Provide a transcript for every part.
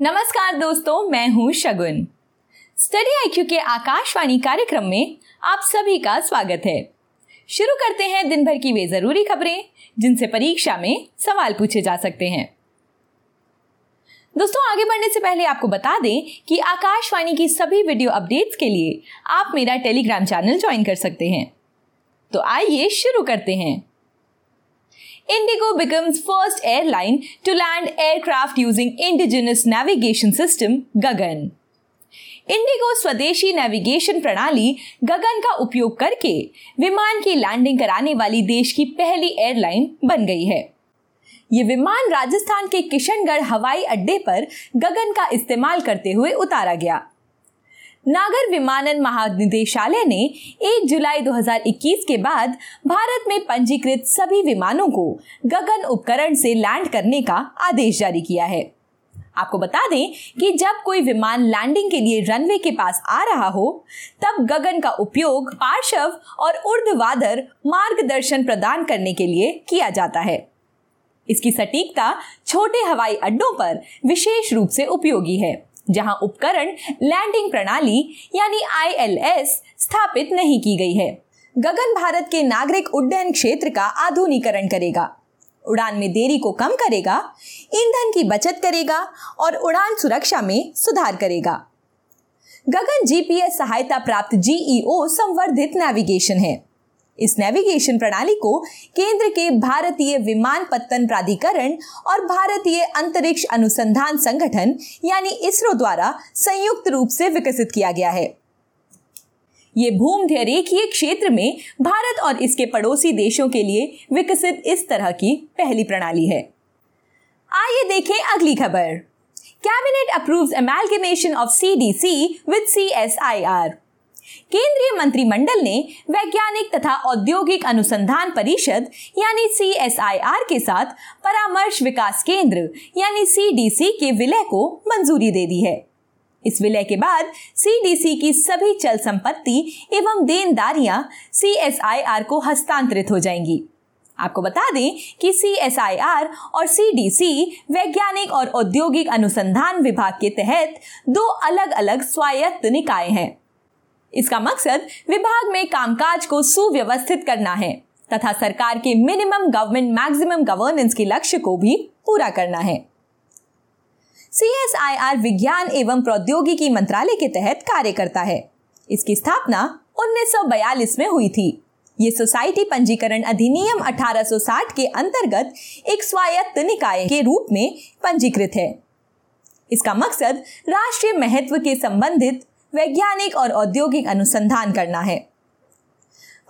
नमस्कार दोस्तों, मैं हूँ शगुन। स्टडी आईक्यू के आकाशवाणी कार्यक्रम में आप सभी का स्वागत है। शुरू करते हैं दिन भर की वे ज़रूरी खबरें, जिनसे परीक्षा में सवाल पूछे जा सकते हैं। दोस्तों, आगे बढ़ने से पहले आपको बता दें कि आकाशवाणी की सभी वीडियो अपडेट्स के लिए आप मेरा टेलीग्राम चैनल ज्वाइन कर सकते हैं। तो आइए शुरू करते हैं। Indigo becomes first airline to land aircraft using indigenous navigation system, Gagan. Indigo स्वदेशी नेविगेशन प्रणाली गगन का उपयोग करके विमान की लैंडिंग कराने वाली देश की पहली एयरलाइन बन गई है ये विमान राजस्थान के किशनगढ़ हवाई अड्डे पर गगन का इस्तेमाल करते हुए उतारा गया नागर विमानन महानिदेशालय ने 1 जुलाई 2021 के बाद भारत में पंजीकृत सभी विमानों को गगन उपकरण से लैंड करने का आदेश जारी किया है। आपको बता दें कि जब कोई विमान लैंडिंग के लिए रनवे के पास आ रहा हो, तब गगन का उपयोग पार्श्व और उर्ध्वाधर मार्गदर्शन प्रदान करने के लिए किया जाता है। इसकी सटीकता छोटे हवाई अड्डों पर विशेष रूप से उपयोगी है। जहाँ उपकरण लैंडिंग प्रणाली, यानी आईएलएस स्थापित नहीं की गई है। गगन भारत के नागरिक उड्डयन क्षेत्र का आधुनिकरण करेगा। उड़ान में देरी को कम करेगा, ईंधन की बचत करेगा और उड़ान सुरक्षा में सुधार करेगा। गगन जीपीएस सहायता प्राप्त जीईओ संवर्धित नेविगेशन है। इस नेविगेशन प्रणाली को केंद्र के भारतीय विमान पत्तन प्राधिकरण और भारतीय अंतरिक्ष अनुसंधान संगठन, यानी इसरो द्वारा संयुक्त रूप से विकसित किया गया है। ये भूमध्य रेखीय क्षेत्र में भारत और इसके पड़ोसी देशों के लिए विकसित इस तरह की पहली प्रणाली है। आइए देखें अगली खबर। Cabinet approves amalgamation of CDC with CSIR केंद्रीय मंत्रिमंडल ने वैज्ञानिक तथा औद्योगिक अनुसंधान परिषद, यानी सी एस आई आर के साथ परामर्श विकास केंद्र, यानी सी डी सी के विलय को मंजूरी दे दी है। इस विलय के बाद सीडीसी की सभी चल संपत्ति एवं देनदारियाँ सीएसआईआर को हस्तांतरित हो जाएँगी। आपको बता दें कि सीएसआईआर और सीडीसी वैज्ञानिक और औद्योगिक अनुसंधान विभाग के तहत दो अलग अलग स्वायत्त निकाय हैं। इसका मकसद विभाग में कामकाज को सुव्यवस्थित करना है तथा सरकार के मिनिमम गवर्नमेंट मैक्सिमम गवर्नेंस के लक्ष्य को भी पूरा करना है। सी विज्ञान एवं प्रौद्योगिकी मंत्रालय के तहत कार्य करता है। इसकी स्थापना 1942 में हुई थी। ये सोसाइटी पंजीकरण अधिनियम 1860 के अंतर्गत एक स्वायत्त निकाय के रूप में पंजीकृत है। इसका मकसद राष्ट्रीय महत्व के संबंधित वैज्ञानिक और औद्योगिक अनुसंधान करना है।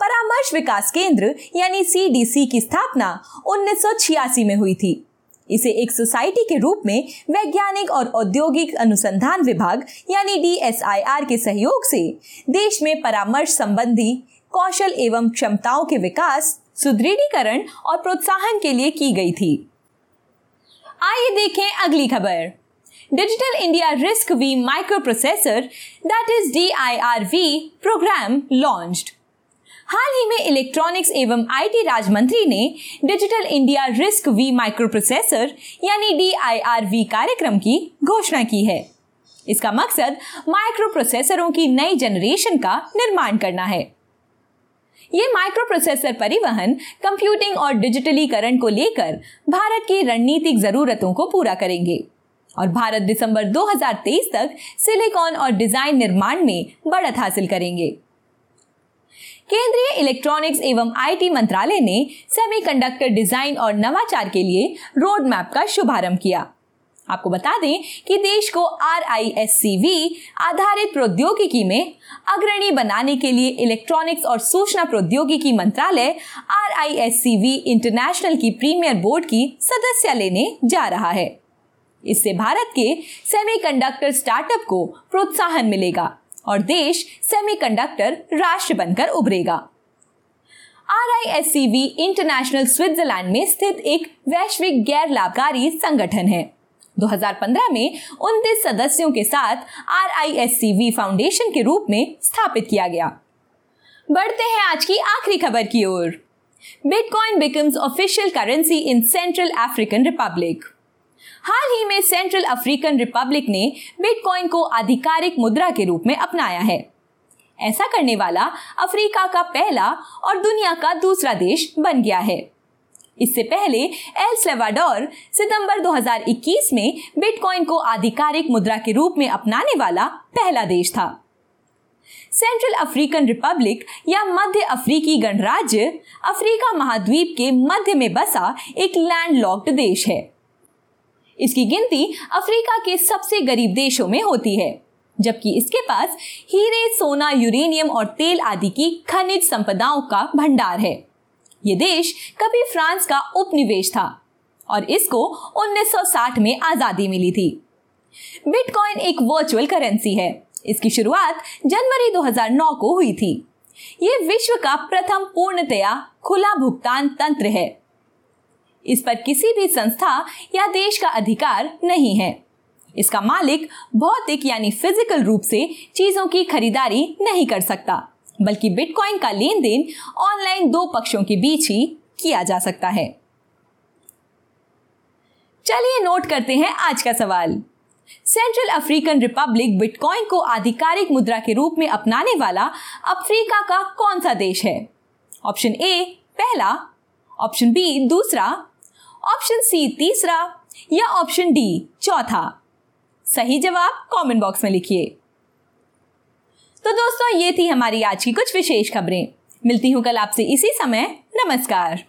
परामर्श विकास केंद्र, यानी सीडीसी की स्थापना 1986 में हुई थी। इसे एक सोसाइटी के रूप में वैज्ञानिक और औद्योगिक अनुसंधान विभाग, यानी डीएसआईआर के सहयोग से देश में परामर्श संबंधी कौशल एवं क्षमताओं के विकास, सुदृढ़ीकरण और प्रोत्साहन के लिए की गई थी। आइए देखें अगली खबर। Digital India Risk V microprocessor, that is DIRV program launched. हाल ही में इलेक्ट्रॉनिक्स एवं आईटी राज मंत्री ने digital India RISC V microprocessor यानी डीआईआरवी कार्यक्रम की घोषणा की है। इसका मकसद माइक्रो प्रोसेसरों की नई जनरेशन का निर्माण करना है। ये माइक्रो प्रोसेसर परिवहन कंप्यूटिंग और डिजिटलीकरण को लेकर भारत की रणनीतिक जरूरतों को पूरा करेंगे। और भारत दिसंबर 2023 तक सिलिकॉन और डिज़ाइन निर्माण में बढ़त हासिल करेंगे। केंद्रीय इलेक्ट्रॉनिक्स एवं आईटी मंत्रालय ने सेमीकंडक्टर डिज़ाइन और नवाचार के लिए रोड मैप का शुभारंभ किया। आपको बता दें कि देश को आरआईएससीवी आधारित प्रौद्योगिकी में अग्रणी बनाने के लिए इलेक्ट्रॉनिक्स और सूचना प्रौद्योगिकी मंत्रालय आरआईएससीवी इंटरनेशनल की प्रीमियर बोर्ड की सदस्य लेने जा रहा है। इससे भारत के सेमीकंडक्टर स्टार्टअप को प्रोत्साहन मिलेगा और देश सेमीकंडक्टर राष्ट्र बनकर उभरेगा। आर इंटरनेशनल स्विट्जरलैंड में स्थित एक वैश्विक गैर लाभकारी संगठन है। 2015 में उनतीस सदस्यों के साथ R I S C V foundation के रूप में स्थापित किया गया। बढ़ते हैं आज की आखिरी खबर की ओर। Bitcoin becomes official currency in central African Republic हाल ही में सेंट्रल अफ्रीकन रिपब्लिक ने बिटकॉइन को आधिकारिक मुद्रा के रूप में अपनाया है। ऐसा करने वाला अफ्रीका का पहला और दुनिया का दूसरा देश बन गया है। इससे पहले एल सेवाडोर सितंबर 2021 में बिटकॉइन को आधिकारिक मुद्रा के रूप में अपनाने वाला पहला देश था। सेंट्रल अफ्रीकन रिपब्लिक या मध्य अफ्रीकी गणराज्य अफ्रीका महाद्वीप के मध्य में बसा एक लैंडलॉक्ड देश है। इसकी गिनती अफ्रीका के सबसे गरीब देशों में होती है, जबकि इसके पास हीरे, सोना, यूरेनियम और तेल आदि की खनिज संपदाओं का भंडार है। ये देश कभी फ्रांस का उपनिवेश था और इसको 1960 में आज़ादी मिली थी। बिटकॉइन एक वर्चुअल करेंसी है। इसकी शुरुआत जनवरी 2009 को हुई थी। ये विश्व का प्रथम पूर्णतया खुला भुगतान तंत्र है। इस पर किसी भी संस्था या देश का अधिकार नहीं है। इसका मालिक भौतिक यानी फ़िज़िकल रूप से चीज़ों की खरीदारी नहीं कर सकता, बल्कि बिटकॉइन का लेन देन ऑनलाइन दो पक्षों के बीच ही किया जा सकता है। चलिए नोट करते हैं आज का सवाल। सेंट्रल अफ्रीकन रिपब्लिक बिटकॉइन को आधिकारिक मुद्रा के रूप में अपनाने वाला अफ्रीका का कौन सा देश है? ऑप्शन ए पहला। ऑप्शन बी दूसरा। ऑप्शन सी तीसरा या ऑप्शन डी चौथा? सही जवाब कमेंट बॉक्स में लिखिए। तो दोस्तों, ये थी हमारी आज की कुछ विशेष खबरें। मिलती हूँ कल आपसे इसी समय। नमस्कार।